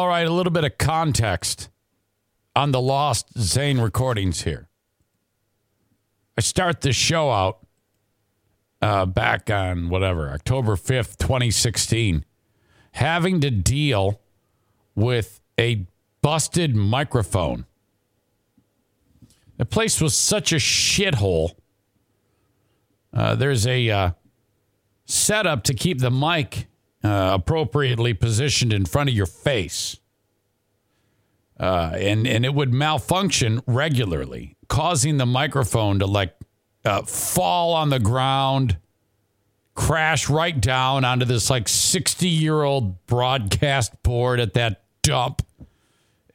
All right, a little bit of context on the lost Zane recordings here. I start this show out uh, back on whatever, October 5th, 2016, having to deal with a busted microphone. The place was such a shithole. Uh, there's a uh, setup to keep the mic uh, appropriately positioned in front of your face. Uh, and, and it would malfunction regularly, causing the microphone to like uh, fall on the ground, crash right down onto this like 60 year old broadcast board at that dump.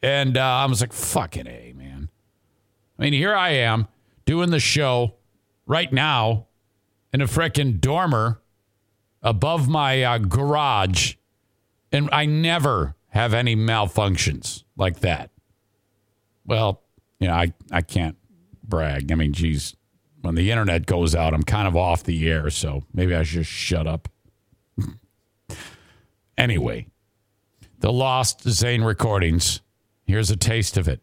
And uh, I was like, fucking A, man. I mean, here I am doing the show right now in a freaking dormer above my uh, garage, and I never have any malfunctions like that. Well, you know, I, I can't brag. I mean, geez, when the internet goes out, I'm kind of off the air, so maybe I should just shut up. anyway, the lost Zane recordings. Here's a taste of it.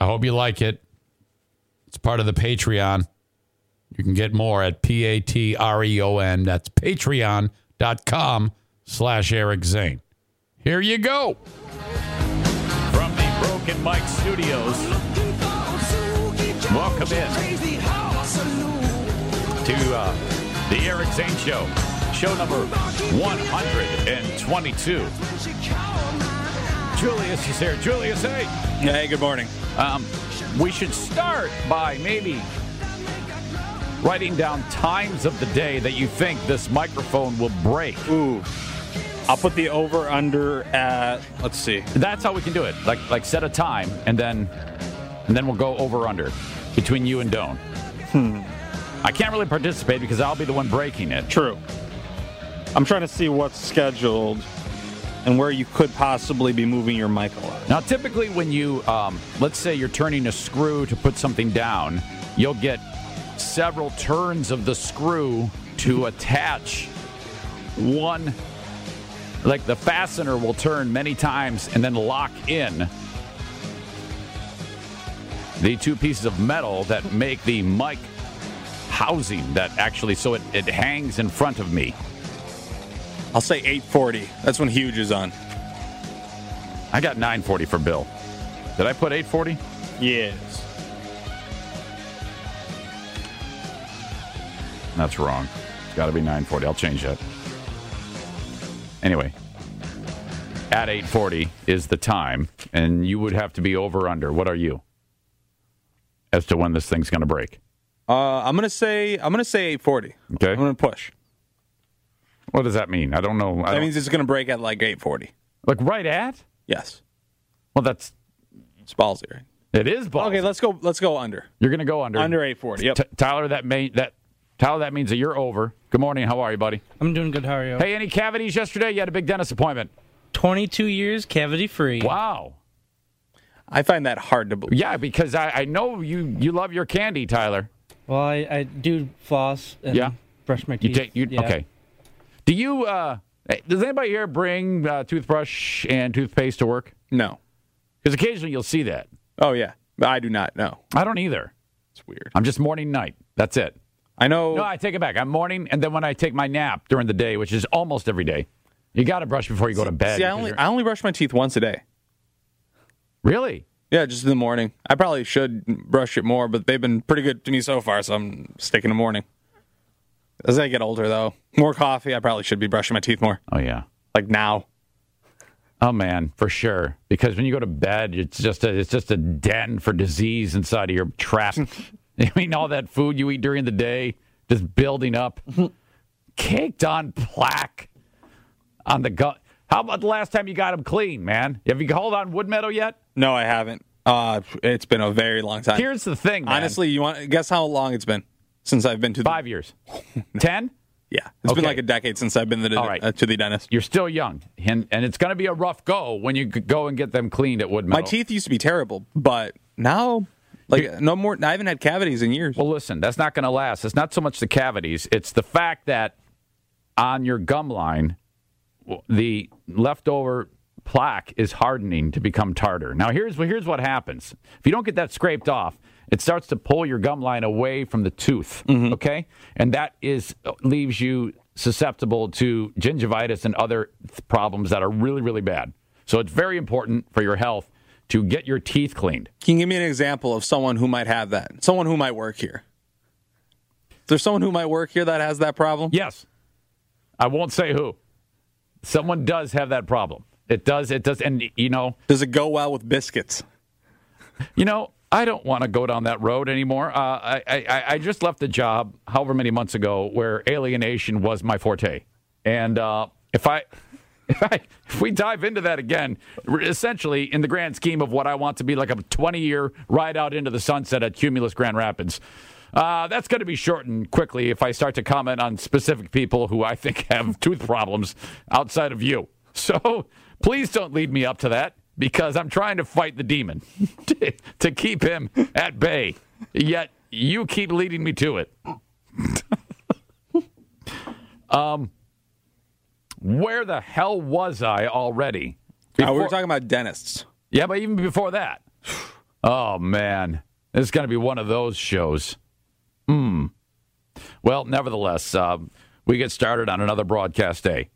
I hope you like it. It's part of the Patreon. You can get more at P-A-T-R-E-O-N. That's patreon.com slash Eric Zane. Here you go. From the Broken Mike Studios, welcome in to uh, the Eric Zane Show, show number 122. Julius is here. Julius, hey. Hey, good morning. Um, we should start by maybe writing down times of the day that you think this microphone will break. Ooh. I'll put the over under at let's see. That's how we can do it. Like like set a time and then and then we'll go over under between you and Doane. Hmm. I can't really participate because I'll be the one breaking it. True. I'm trying to see what's scheduled and where you could possibly be moving your mic a lot. Now, typically, when you, um, let's say you're turning a screw to put something down, you'll get several turns of the screw to attach one. Like the fastener will turn many times and then lock in the two pieces of metal that make the mic housing that actually so it, it hangs in front of me. I'll say 840. That's when huge is on. I got 940 for Bill. Did I put 840? Yes. That's wrong. It's got to be 940. I'll change that. Anyway, at 840 is the time, and you would have to be over under. What are you? As to when this thing's going to break. Uh, I'm gonna say I'm gonna say 840. Okay. I'm gonna push. What does that mean? I don't know. I That don't- means it's gonna break at like 840. like right at? Yes. Well, that's It's ballsy, right? it is ballsy. Okay, let's go. Let's go under. You're going to go under. Under 840. Yep. T- Tyler, that may that Tyler, that means that you're over. Good morning. How are you, buddy? I'm doing good. How are you? Hey, any cavities yesterday? You had a big dentist appointment. 22 years cavity free. Wow. I find that hard to believe. Yeah, because I, I know you you love your candy, Tyler. Well, I, I do floss and Yeah. brush my You teeth. take you Yeah. okay. Do you uh does anybody here bring uh, toothbrush and toothpaste to work? No. Because occasionally you'll see that. Oh yeah. I do not. No. I don't either. It's weird. I'm just morning night. That's it. I know. No, I take it back. I'm morning, and then when I take my nap during the day, which is almost every day, you got to brush before you go to bed. See, I only I only brush my teeth once a day. really? Yeah, just in the morning. I probably should brush it more, but they've been pretty good to me so far, so I'm sticking to morning. As I get older, though, more coffee. I probably should be brushing my teeth more, Oh yeah. like now. Oh man, for sure. Because when you go to bed, it's just a it's just a den for disease inside of your trap. I mean, all that food you eat during the day just building up, caked on plaque on the gut. How about the last time you got them clean, man? Have you called on Wood Meadow yet? No, I haven't. Uh, it's been a very long time. Here's the thing, man. Honestly, you want guess how long it's been since I've been to the, five years, ten. Yeah, it's been like a decade since I've been to the, right. uh, to the dentist. You're still young, and and it's going to be a rough go when you go and get them cleaned at Wood Meadow. My teeth used to be terrible, but now, like no more. I haven't had cavities in years. Well, listen, that's not going to last. It's not so much the cavities; it's the fact that on your gum line, the leftover plaque is hardening to become tartar. Now, here's, here's what happens if you don't get that scraped off, it starts to pull your gum line away from the tooth, mm-hmm. okay? And that is uh, leaves you susceptible to gingivitis and other th- problems that are really, really bad. So it's very important for your health to get your teeth cleaned. Can you give me an example of someone who might have that? Someone who might work here. Is there someone who might work here that has that problem? Yes. I won't say who. Someone does have that problem. It does. It does. And, you know, Does it go well with biscuits? You know, I don't want to go down that road anymore. Uh, I, I I just left a job, however many months ago, where alienation was my forte, and uh, if I. If, we dive into that again, essentially, in the grand scheme of what I want to be like a 20 year ride out into the sunset at Cumulus Grand Rapids, uh, that's going to be shortened quickly if I start to comment on specific people who I think have tooth problems outside of you. So please don't lead me up to that because I'm trying to fight the demon to, to keep him at bay. Yet you keep leading me to it. um, where the hell was I already? Uh, we were talking about dentists. yeah, but even before that. Oh man, this is going to be one of those shows. Hmm. Well, nevertheless, uh, we get started on another broadcast day,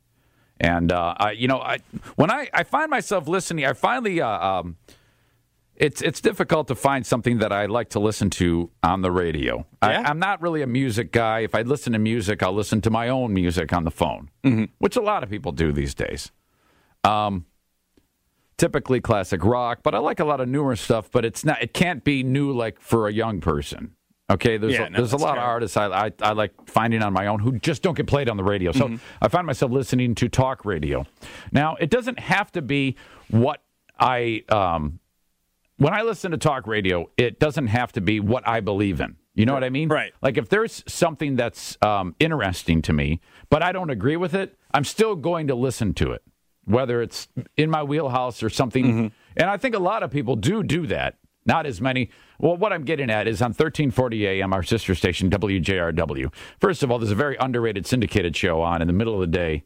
and uh, I, you know, I when I, I find myself listening, I finally, uh, um, it's it's difficult to find something that I like to listen to on the radio. Yeah? I, I'm not really a music guy. If I listen to music, I'll listen to my own music on the phone, which a lot of people do these days typically classic rock, but I like a lot of newer stuff. But it's not. It can't be new like for a young person. Okay, there's Yeah, a, no, there's a lot of artists I, I I like finding on my own who just don't get played on the radio. So Mm-hmm. I find myself listening to talk radio. Now it doesn't have to be what I um when I listen to talk radio, it doesn't have to be what I believe in. You know what I mean? Right. Like if there's something that's um, interesting to me, but I don't agree with it, I'm still going to listen to it, whether it's in my wheelhouse or something. And I think a lot of people do do that. Not as many. Well, what I'm getting at is on 1340 AM, our sister station, WJRW. First of all, there's a very underrated syndicated show on in the middle of the day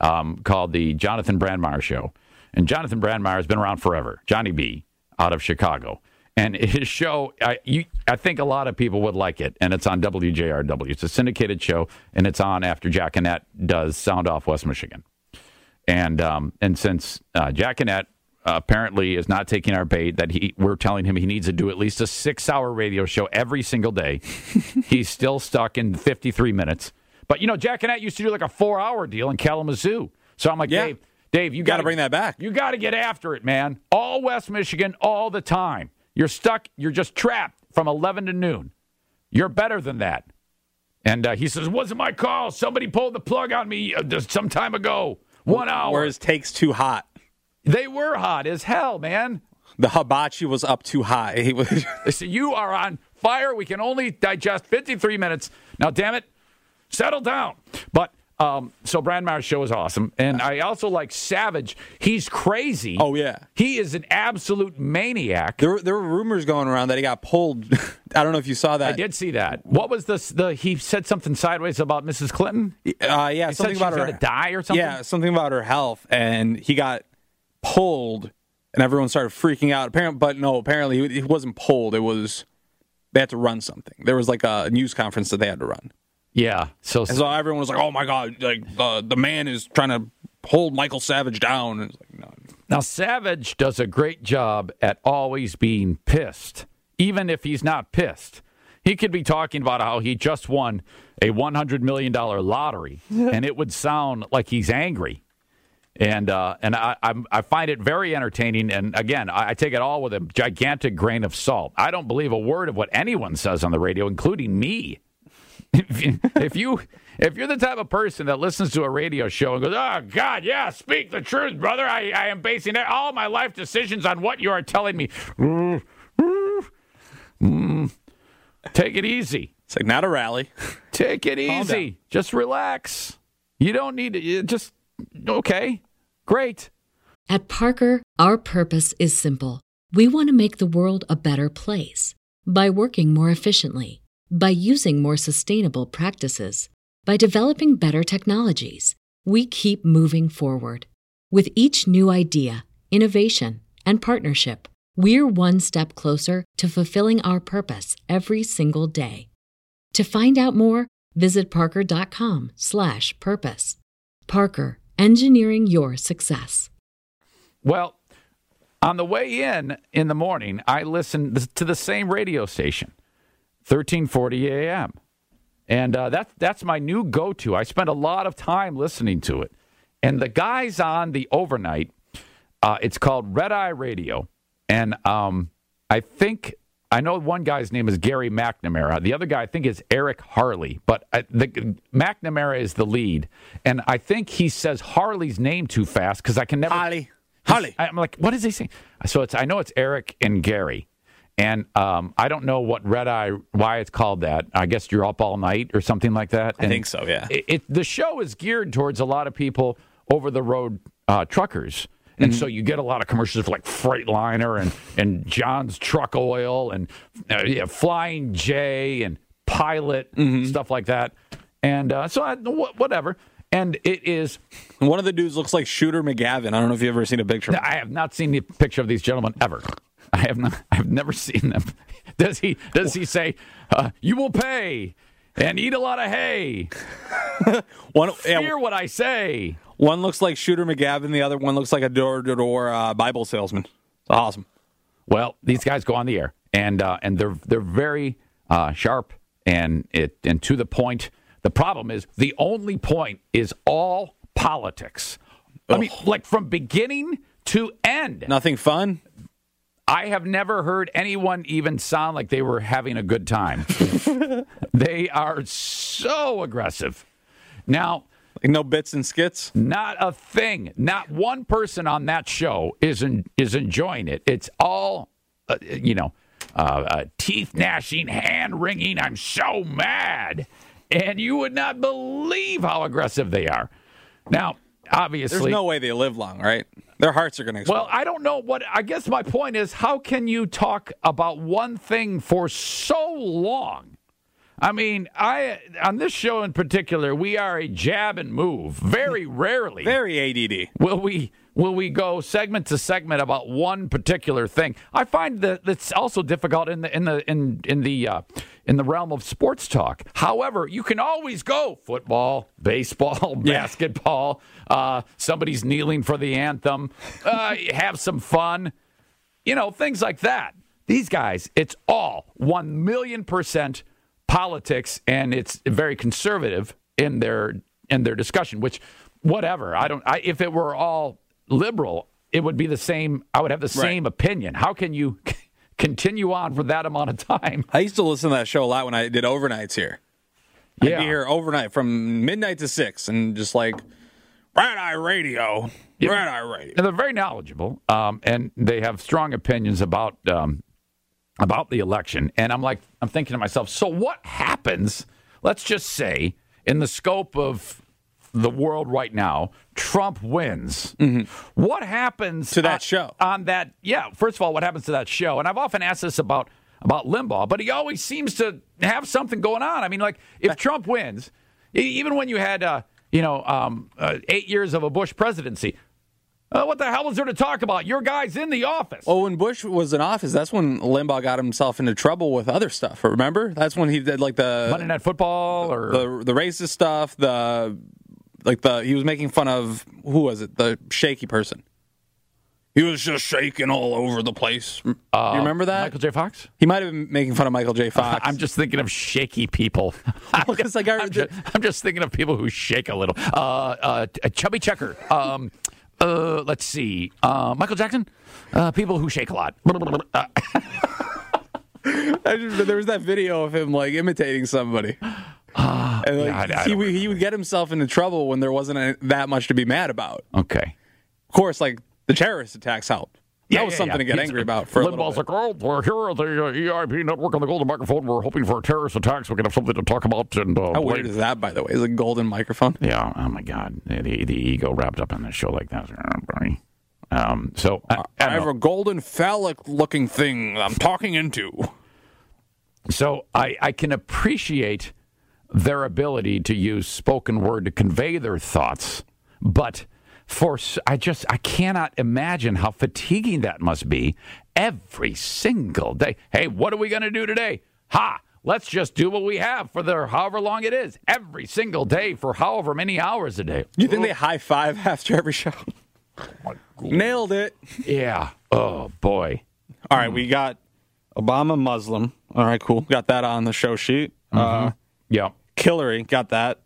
um, called the Jonathan Brandmeier Show. And Jonathan Brandmeier has been around forever, Johnny B, out of Chicago. And his show, I, you, I think a lot of people would like it, and it's on WJRW. It's a syndicated show, and it's on after Jack Annette does Sound Off West Michigan. And um, and since uh, Jack Annette uh, apparently is not taking our bait, that he we're telling him he needs to do at least a six-hour radio show every single day. He's still stuck in 53 minutes. But you know, Jack Annette used to do like a four-hour deal in Kalamazoo. So I'm like, Yeah. Dave, Dave, you Got to bring that back. you got to get after it, man. All West Michigan, all the time. You're stuck. You're just trapped from 11 to noon. You're better than that. And uh, he says, "Wasn't my call. Somebody pulled the plug on me uh, just some time ago. One hour. Where his takes too hot. they were hot as hell, man. The hibachi was up too high. He was, They you are on fire. We can only digest 53 minutes. Now, damn it, settle down." But um, so Brandmeier's show is awesome, and I also like Savage. He's crazy. oh yeah. He is an absolute maniac. There were, there were rumors going around that he got pulled. I don't know if you saw that. I did see that. What was this? The he said something sideways about Mrs. Clinton. Uh, yeah, He something about her going die or something. Yeah, something about her health, and he got pulled, and everyone started freaking out. Apparently, but no, apparently he wasn't pulled. It was they had to run something. There was like a news conference that they had to run, yeah. So, and so everyone was like, "Oh my god, like uh, the man is trying to hold Michael Savage down." And it's like, no, now Savage does a great job at always being pissed, even if he's not pissed. He could be talking about how he just won a one hundred million dollar lottery, and it would sound like he's angry. And uh, and I I'm, I find it very entertaining. And again, I, I take it all with a gigantic grain of salt. I don't believe a word of what anyone says on the radio, including me. If you, if you if you're the type of person that listens to a radio show and goes, "Oh God, yeah, speak the truth, brother. I, I am basing all my life decisions on what you are telling me." Mm. Take it easy. it's like not a rally. Take it easy. Just relax. You don't need to. Just okay. Great. At Parker, our purpose is simple. We want to make the world a better place by working more efficiently, by using more sustainable practices, by developing better technologies. We keep moving forward. With each new idea, innovation, and partnership, we're one step closer to fulfilling our purpose every single day. To find out more, visit parker.com/purpose. Parker, engineering your success. Well, on the way in in the morning, I listened to the same radio station, 1340 AM. And uh, that, that's my new go to. I spend a lot of time listening to it. And the guys on the overnight, uh, it's called Red Eye Radio. And um, I think, I know one guy's name is Gary McNamara. The other guy, I think, is Eric Harley. But I, the, McNamara is the lead. And I think he says Harley's name too fast because I can never. Harley. Holly. I'm like, what is he saying? So it's I know it's Eric and Gary, and um, I don't know what red eye why it's called that. I guess you're up all night or something like that. I think so. Yeah. It, it, the show is geared towards a lot of people over the road uh, truckers. And Mm-hmm. so you get a lot of commercials for like Freightliner and, and John's Truck Oil and uh, yeah, Flying J and Pilot, Mm-hmm. stuff like that. And uh, so I, wh- whatever. And it is One of the dudes looks like Shooter McGavin. I don't know if you've ever seen a picture. I have not seen the picture of these gentlemen ever. I have not. I've never seen them. Does he? Does he say, uh, "You will pay and eat a lot of hay"? One, yeah, Hear what I say. one looks like Shooter McGavin. The other one looks like a door-to-door uh, Bible salesman. It's awesome. Well, these guys go on the air, and uh, and they're they're very uh, sharp and it and to the point. The problem is the only point is all politics. I mean, like from beginning to end. Nothing fun. I have never heard anyone even sound like they were having a good time. they are so aggressive. Now, Like no bits and skits. not a thing, not one person on that show is en- is enjoying it. It's all, uh, you know, uh, uh, teeth gnashing, hand wringing. I'm so mad, and you would not believe how aggressive they are. Now, obviously, There's no way they live long, right? Their hearts are going to explode. well, I don't know what. I guess my point is, how can you talk about one thing for so long? I mean, I on this show in particular, we are a jab and move. Very rarely Very ADD. will we will we go segment to segment about one particular thing. I find that it's also difficult in the in the in in the uh, in the realm of sports talk. However, you can always go football, baseball, basketball. Uh, somebody's kneeling for the anthem. Uh, have some fun. You know things like that. These guys, it's all one million percent politics, and it's very conservative in their in their discussion. Which, whatever. I don't. I, if it were all liberal, it would be the same. I would have the same opinion. How can you continue on for that amount of time? I used to listen to that show a lot when I did overnights here. I'd Yeah. be here overnight from midnight to six and just like Red Eye Radio. Red Eye Radio. And they're very knowledgeable, um, and they have strong opinions about um, about the election. And I'm like, I'm thinking to myself, so what happens? Let's just say, in the scope of the world right now, Trump wins. What happens To that on- show. On that, yeah. First of all, what happens to that show? And I've often asked this about about Limbaugh, but he always seems to have something going on. I mean, like if Trump wins, even when you had, uh, you know, um, uh, eight years of a Bush presidency. Uh, what the hell is there to talk about? Your guy's in the office. Well, when Bush was in office, that's when Limbaugh got himself into trouble with other stuff. Remember? That's when he did like the Monday Night Football or the the racist stuff. The like the he was making fun of who was it? The shaky person. He was just shaking all over the place. you remember that? Michael J. Fox? He might have been making fun of Michael J. Fox. I'm just thinking of shaky people. Well, like, our- I'm, just, I'm just thinking of people who shake a little. Uh, uh, a chubby checker. Um, uh, let's see. Uh, Michael Jackson. Uh, people who shake a lot. Uh, there was that video of him like imitating somebody. And like, yeah, I- I he, would, he would get himself into trouble when there wasn't any, that much to be mad about. okay. Of course, like the terrorist attacks helped. That Yeah, was yeah, something to get He's- angry about for a little Limbaugh's bit. like, oh, we're here at the uh, EIB network on the Golden Microphone. We're hoping for a terrorist attacks. We can have something to talk about. And uh, How weird is that, by the way? Is a golden microphone? Yeah. Oh my God. The, the ego wrapped up in a show like that. Um. So I, I I have know. a golden phallic looking thing I'm talking into. So I, I can appreciate their ability to use spoken word to convey their thoughts, but for I just I cannot imagine how fatiguing that must be every single day. Hey, what are we going to do today? Ha! Let's just do what we have for the however long it is every single day for however many hours a day. You think they high five after every show? Nailed it. Yeah. Oh boy. All right, we got Obama Muslim. All right, cool. Got that on the show sheet. Uh, Yeah. Hillary got that.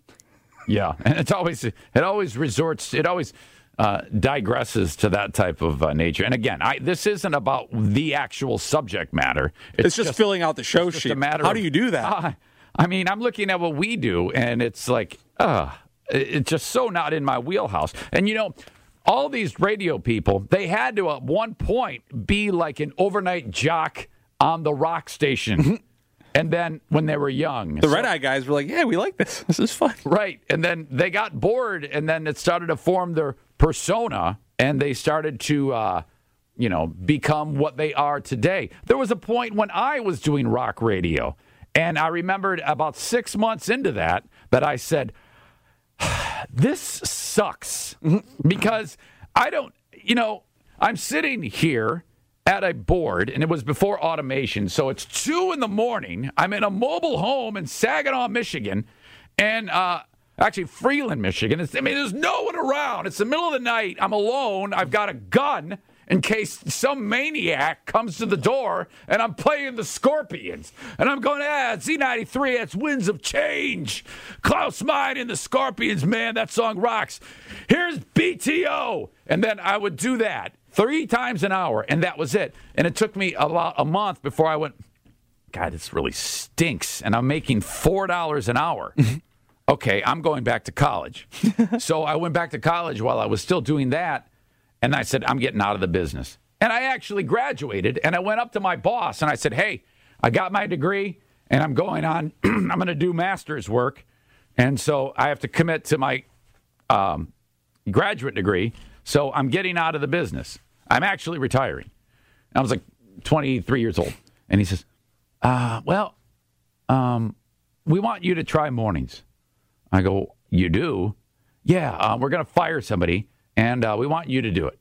Yeah, and it's always it always resorts it always uh, digresses to that type of uh, nature. And again, I this isn't about the actual subject matter. It's, just, filling out the show just sheet. matter. How of- do you do that? Uh, I mean, I'm looking at what we do, and it's like, uh, it's just so not in my wheelhouse. And you know, all these radio people, they had to at one point be like an overnight jock on the rock station, and then when they were young, the red eye guys were like, "Yeah, we like this. This is fun." Right. And then they got bored, and then it started to form their persona, and they started to, uh, you know, become what they are today. There was a point when I was doing rock radio, and I remembered about six months into that that I said, this sucks because I don't, you know, I'm sitting here at a board and it was before automation. So it's two in the morning. I'm in a mobile home in Saginaw, Michigan, and, uh, Actually, Freeland, Michigan. It's, I mean, there's no one around. It's the middle of the night. I'm alone. I've got a gun in case some maniac comes to the door and I'm playing the Scorpions. And I'm going, ah, Z93, that's Winds of Change. Klaus Meine and the Scorpions, man, that song rocks. Here's BTO. And then I would do that three times an hour, and that was it. And it took me about a month before I went, God, this really stinks. And I'm making $4 an hour. okay, I'm going back to college. so I went back to college while I was still doing that. And I said, I'm getting out of the business. And I actually graduated and I went up to my boss and I said, Hey, I got my degree and I'm going on, I'm going to do master's work. And so I have to commit to my um, graduate degree. So I'm getting out of the business. I'm actually retiring. I was like 23 years old. And he says, uh, Well, um, we want you to try mornings. I go, You do? Yeah, uh, we're going to fire somebody and uh, we want you to do it.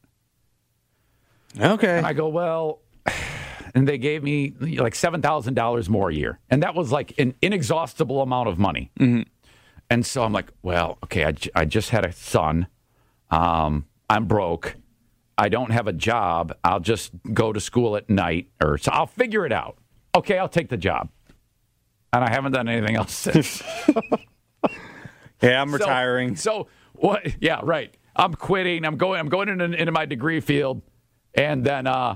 Okay. And I go, Well, and they gave me like $7,000 more a year. And that was like an inexhaustible amount of money. And so I'm like, Well, okay, I, j- I just had a son. Um, I'm broke. I don't have a job. I'll just go to school at night or so I'll figure it out. Okay, I'll take the job. And I haven't done anything else since. yeah, I'm So- retiring. So, what? Yeah, right. I'm quitting. I'm going. I'm going into, into my degree field, and then uh,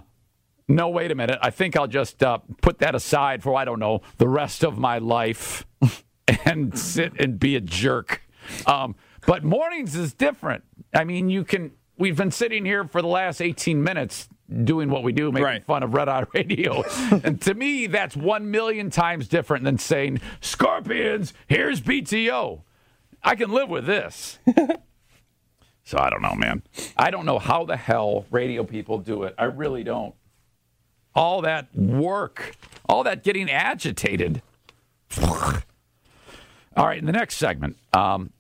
no, wait a minute. I think I'll just uh, put that aside for I don't know the rest of my life, and sit and be a jerk. Um, but mornings is different. I mean, you can. We've been sitting here for the last 18 minutes doing what we do, making Right. fun of Red Eye Radio. and to me, that's one million times different than saying, Scorpions, here's BTO. I can live with this. so I don't know, man. I don't know how the hell radio people do it. I really don't. All that work, all that getting agitated. all right, in the next segment, um,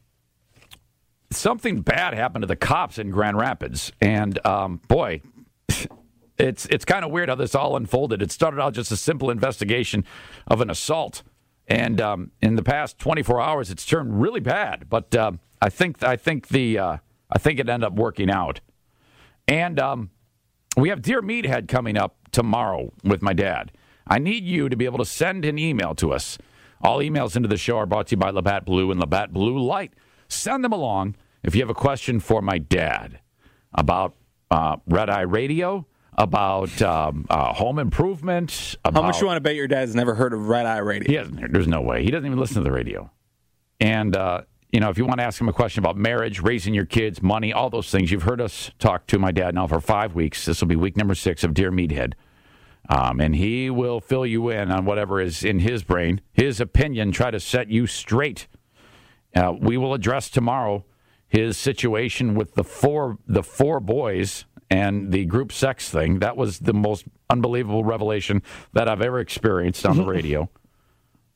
something bad happened to the cops in Grand Rapids, and um, boy, it's it's kind of weird how this all unfolded. It started out just a simple investigation of an assault, and um, in the past 24 hours, it's turned really bad. But um, I think I think the uh, I think it ended up working out. And um, we have Dear Meathead coming up tomorrow with my dad. I need you to be able to send an email to us. All emails into the show are brought to you by Labatt Blue and Labatt Blue Light. Send them along if you have a question for my dad about uh, Red Eye Radio, about um, uh, home improvement. About, How much you want to bet your dad's never heard of Red Eye Radio? He hasn't. There's no way. He doesn't even listen to the radio. And uh, you know, if you want to ask him a question about marriage, raising your kids, money, all those things, you've heard us talk to my dad now for five weeks. This will be week number six of Dear Meathead. Um, and he will fill you in on whatever is in his brain, his opinion, try to set you straight. Uh, we will address tomorrow his situation with the four the four boys and the group sex thing. That was the most unbelievable revelation that I've ever experienced on the radio.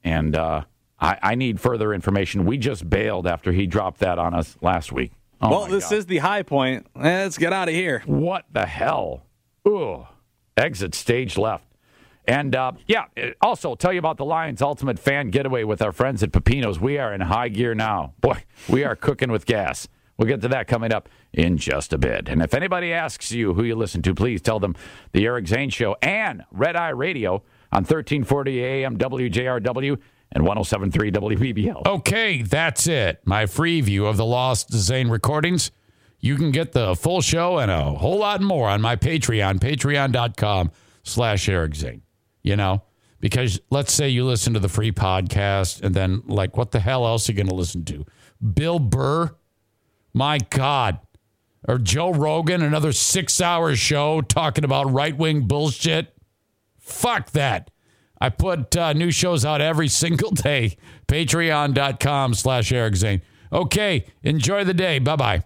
And uh, I, I need further information. We just bailed after he dropped that on us last week. Oh well, this God. is the high point. Let's get out of here. What the hell? Ooh. Exit stage left. And uh, yeah, also tell you about the Lions Ultimate Fan Getaway with our friends at Pepino's. We are in high gear now. Boy, we are cooking with gas. We'll get to that coming up in just a bit. And if anybody asks you who you listen to, please tell them the Eric Zane Show and Red Eye Radio on 1340 AM WJRW and 1073 WBBL. Okay, that's it. My free view of the Lost Zane recordings. You can get the full show and a whole lot more on my Patreon, patreon.com slash Eric Zane. You know, because let's say you listen to the free podcast and then, like, what the hell else are you going to listen to? Bill Burr? My God. Or Joe Rogan, another six hour show talking about right wing bullshit? Fuck that. I put uh, new shows out every single day. Patreon.com slash Eric Zane. Okay, enjoy the day. Bye bye.